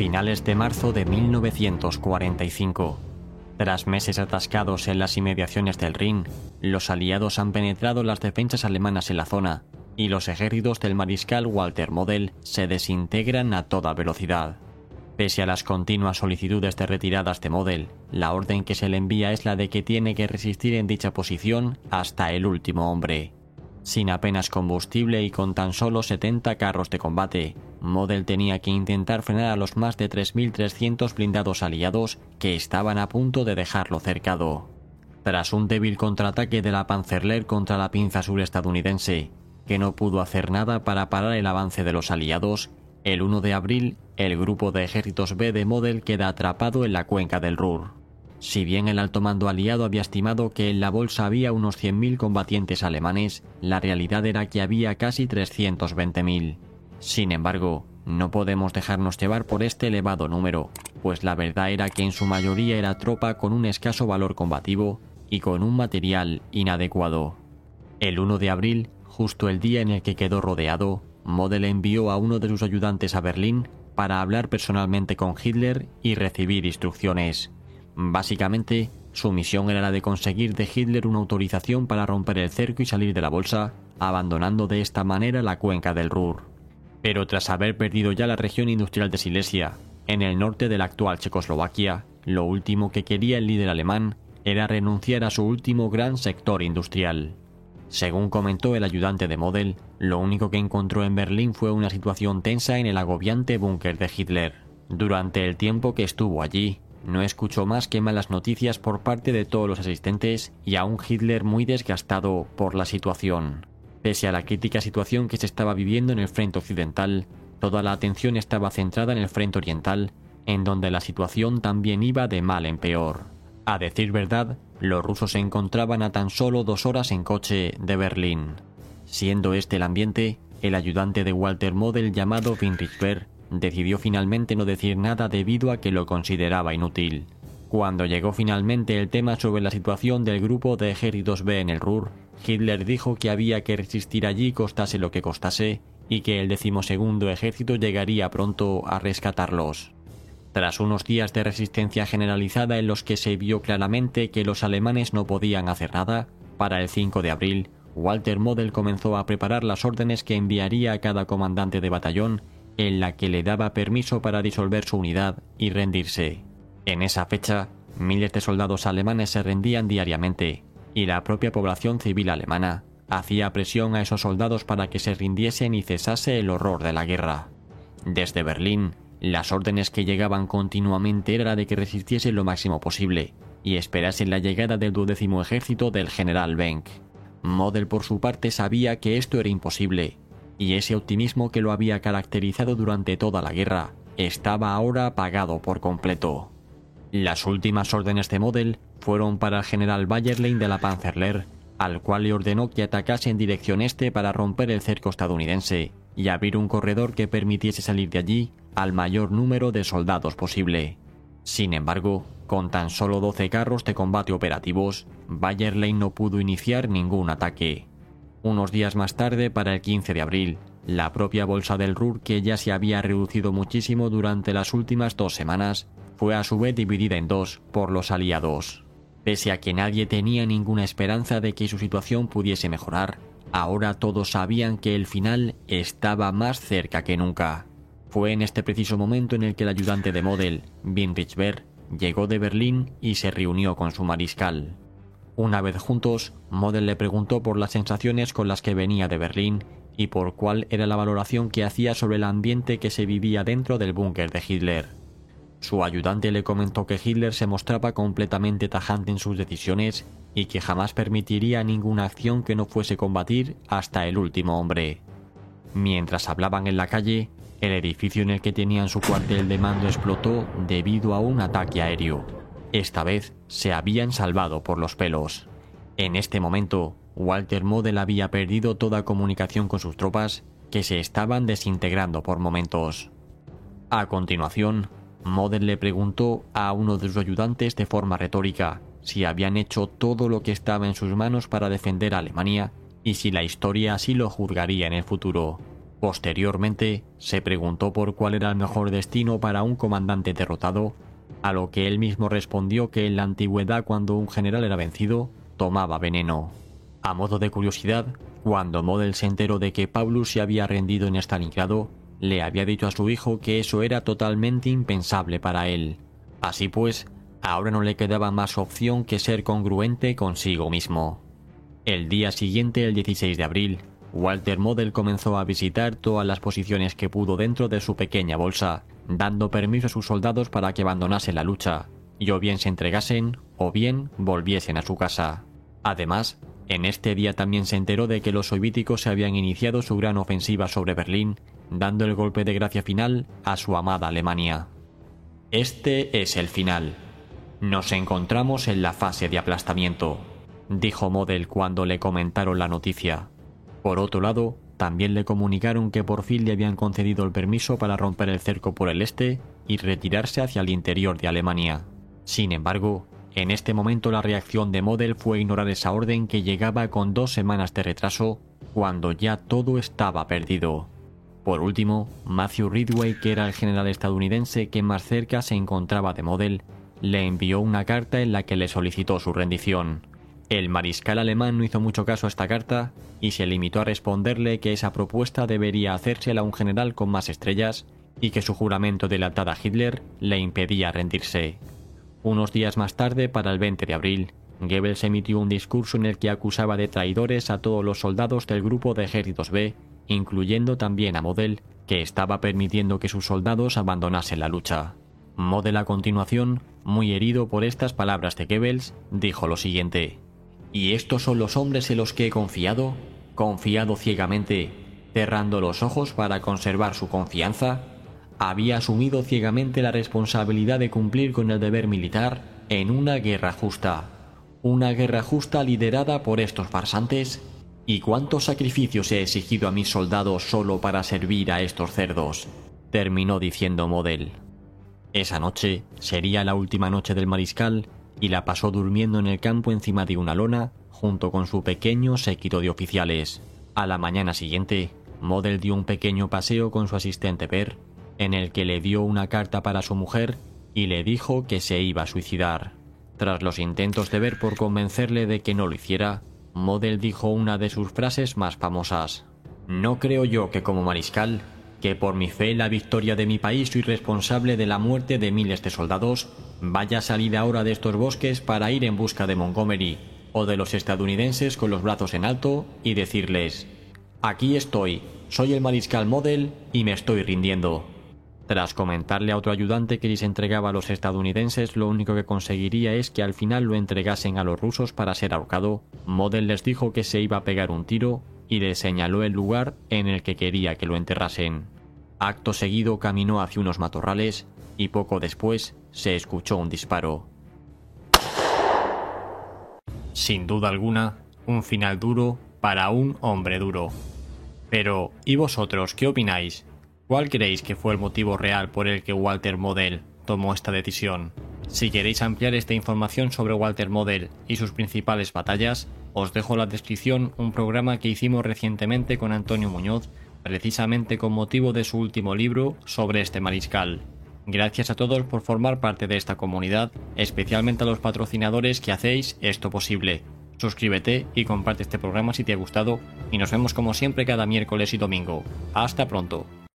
Finales de marzo de 1945. Tras meses atascados en las inmediaciones del Rin, los aliados han penetrado las defensas alemanas en la zona y los ejércitos del mariscal Walter Model se desintegran a toda velocidad. Pese a las continuas solicitudes de retiradas de Model, la orden que se le envía es la de que tiene que resistir en dicha posición hasta el último hombre. Sin apenas combustible y con tan solo 70 carros de combate, Model tenía que intentar frenar a los más de 3.300 blindados aliados que estaban a punto de dejarlo cercado. Tras un débil contraataque de la Panzerlehr contra la pinza sur estadounidense, que no pudo hacer nada para parar el avance de los aliados, el 1 de abril, el grupo de ejércitos B de Model queda atrapado en la cuenca del Ruhr. Si bien el alto mando aliado había estimado que en la bolsa había unos 100.000 combatientes alemanes, la realidad era que había casi 320.000. Sin embargo, no podemos dejarnos llevar por este elevado número, pues la verdad era que en su mayoría era tropa con un escaso valor combativo y con un material inadecuado. El 1 de abril, justo el día en el que quedó rodeado, Model envió a uno de sus ayudantes a Berlín para hablar personalmente con Hitler y recibir instrucciones. Básicamente, su misión era la de conseguir de Hitler una autorización para romper el cerco y salir de la bolsa, abandonando de esta manera la cuenca del Ruhr. Pero tras haber perdido ya la región industrial de Silesia, en el norte de la actual Checoslovaquia, lo último que quería el líder alemán era renunciar a su último gran sector industrial. Según comentó el ayudante de Model, lo único que encontró en Berlín fue una situación tensa en el agobiante búnker de Hitler. Durante el tiempo que estuvo allí, no escuchó más que malas noticias por parte de todos los asistentes y a un Hitler muy desgastado por la situación. Pese a la crítica situación que se estaba viviendo en el frente occidental, toda la atención estaba centrada en el frente oriental, en donde la situación también iba de mal en peor. A decir verdad, los rusos se encontraban a tan solo dos horas en coche de Berlín. Siendo este el ambiente, el ayudante de Walter Model llamado Winrich decidió finalmente no decir nada debido a que lo consideraba inútil. Cuando llegó finalmente el tema sobre la situación del grupo de ejércitos B en el Ruhr, Hitler dijo que había que resistir allí costase lo que costase y que el decimosegundo ejército llegaría pronto a rescatarlos. Tras unos días de resistencia generalizada en los que se vio claramente que los alemanes no podían hacer nada, para el 5 de abril, Walter Model comenzó a preparar las órdenes que enviaría a cada comandante de batallón en la que le daba permiso para disolver su unidad y rendirse. En esa fecha, miles de soldados alemanes se rendían diariamente y la propia población civil alemana hacía presión a esos soldados para que se rindiesen y cesase el horror de la guerra. Desde Berlín, las órdenes que llegaban continuamente era de que resistiesen lo máximo posible y esperasen la llegada del duodécimo ejército del general Benck. Model por su parte sabía que esto era imposible, y ese optimismo que lo había caracterizado durante toda la guerra estaba ahora apagado por completo. Las últimas órdenes de Model fueron para el general Bayerlein de la Panzerlehr, al cual le ordenó que atacase en dirección este para romper el cerco estadounidense y abrir un corredor que permitiese salir de allí al mayor número de soldados posible. Sin embargo, con tan solo 12 carros de combate operativos, Bayerlein no pudo iniciar ningún ataque. Unos días más tarde, para el 15 de abril, la propia bolsa del Ruhr, que ya se había reducido muchísimo durante las últimas dos semanas, fue a su vez dividida en dos por los aliados. Pese a que nadie tenía ninguna esperanza de que su situación pudiese mejorar, ahora todos sabían que el final estaba más cerca que nunca. Fue en este preciso momento en el que el ayudante de Model, Winrich llegó de Berlín y se reunió con su mariscal. Una vez juntos, Model le preguntó por las sensaciones con las que venía de Berlín y por cuál era la valoración que hacía sobre el ambiente que se vivía dentro del búnker de Hitler. Su ayudante le comentó que Hitler se mostraba completamente tajante en sus decisiones y que jamás permitiría ninguna acción que no fuese combatir hasta el último hombre. Mientras hablaban en la calle, el edificio en el que tenían su cuartel de mando explotó debido a un ataque aéreo. Esta vez se habían salvado por los pelos. En este momento, Walter Model había perdido toda comunicación con sus tropas, que se estaban desintegrando por momentos. A continuación, Model le preguntó a uno de sus ayudantes de forma retórica si habían hecho todo lo que estaba en sus manos para defender a Alemania y si la historia así lo juzgaría en el futuro. Posteriormente, se preguntó por cuál era el mejor destino para un comandante derrotado, a lo que él mismo respondió que en la antigüedad cuando un general era vencido, tomaba veneno. A modo de curiosidad, cuando Model se enteró de que Paulus se había rendido en Stalingrado, le había dicho a su hijo que eso era totalmente impensable para él. Así pues, ahora no le quedaba más opción que ser congruente consigo mismo. El día siguiente, el 16 de abril, Walter Model comenzó a visitar todas las posiciones que pudo dentro de su pequeña bolsa, dando permiso a sus soldados para que abandonasen la lucha, y o bien se entregasen o bien volviesen a su casa. Además, en este día también se enteró de que los soviéticos se habían iniciado su gran ofensiva sobre Berlín, dando el golpe de gracia final a su amada Alemania. Este es el final. Nos encontramos en la fase de aplastamiento, dijo Model cuando le comentaron la noticia. Por otro lado, también le comunicaron que por fin le habían concedido el permiso para romper el cerco por el este y retirarse hacia el interior de Alemania. Sin embargo, en este momento la reacción de Model fue ignorar esa orden que llegaba con dos semanas de retraso, cuando ya todo estaba perdido. Por último, Matthew Ridway, que era el general estadounidense que más cerca se encontraba de Model, le envió una carta en la que le solicitó su rendición. El mariscal alemán no hizo mucho caso a esta carta y se limitó a responderle que esa propuesta debería hacérsela a un general con más estrellas y que su juramento de a Hitler le impedía rendirse. Unos días más tarde, para el 20 de abril, Goebbels emitió un discurso en el que acusaba de traidores a todos los soldados del grupo de ejércitos B, incluyendo también a Model, que estaba permitiendo que sus soldados abandonasen la lucha. Model a continuación, muy herido por estas palabras de Goebbels, dijo lo siguiente: ¿Y estos son los hombres en los que he confiado? ¿Confiado ciegamente, cerrando los ojos para conservar su confianza? había asumido ciegamente la responsabilidad de cumplir con el deber militar en una guerra justa. Una guerra justa liderada por estos farsantes. ¿Y cuántos sacrificios he exigido a mis soldados solo para servir a estos cerdos? terminó diciendo Model. Esa noche sería la última noche del mariscal y la pasó durmiendo en el campo encima de una lona junto con su pequeño séquito de oficiales. A la mañana siguiente, Model dio un pequeño paseo con su asistente Per en el que le dio una carta para su mujer y le dijo que se iba a suicidar. Tras los intentos de ver por convencerle de que no lo hiciera, Model dijo una de sus frases más famosas. No creo yo que como mariscal, que por mi fe en la victoria de mi país soy responsable de la muerte de miles de soldados, vaya a salir ahora de estos bosques para ir en busca de Montgomery o de los estadounidenses con los brazos en alto y decirles, aquí estoy, soy el mariscal Model y me estoy rindiendo. Tras comentarle a otro ayudante que se entregaba a los estadounidenses, lo único que conseguiría es que al final lo entregasen a los rusos para ser ahorcado, Model les dijo que se iba a pegar un tiro y le señaló el lugar en el que quería que lo enterrasen. Acto seguido caminó hacia unos matorrales y poco después se escuchó un disparo. Sin duda alguna, un final duro para un hombre duro. Pero, ¿y vosotros qué opináis? ¿Cuál creéis que fue el motivo real por el que Walter Model tomó esta decisión? Si queréis ampliar esta información sobre Walter Model y sus principales batallas, os dejo en la descripción un programa que hicimos recientemente con Antonio Muñoz, precisamente con motivo de su último libro sobre este mariscal. Gracias a todos por formar parte de esta comunidad, especialmente a los patrocinadores que hacéis esto posible. Suscríbete y comparte este programa si te ha gustado y nos vemos como siempre cada miércoles y domingo. Hasta pronto.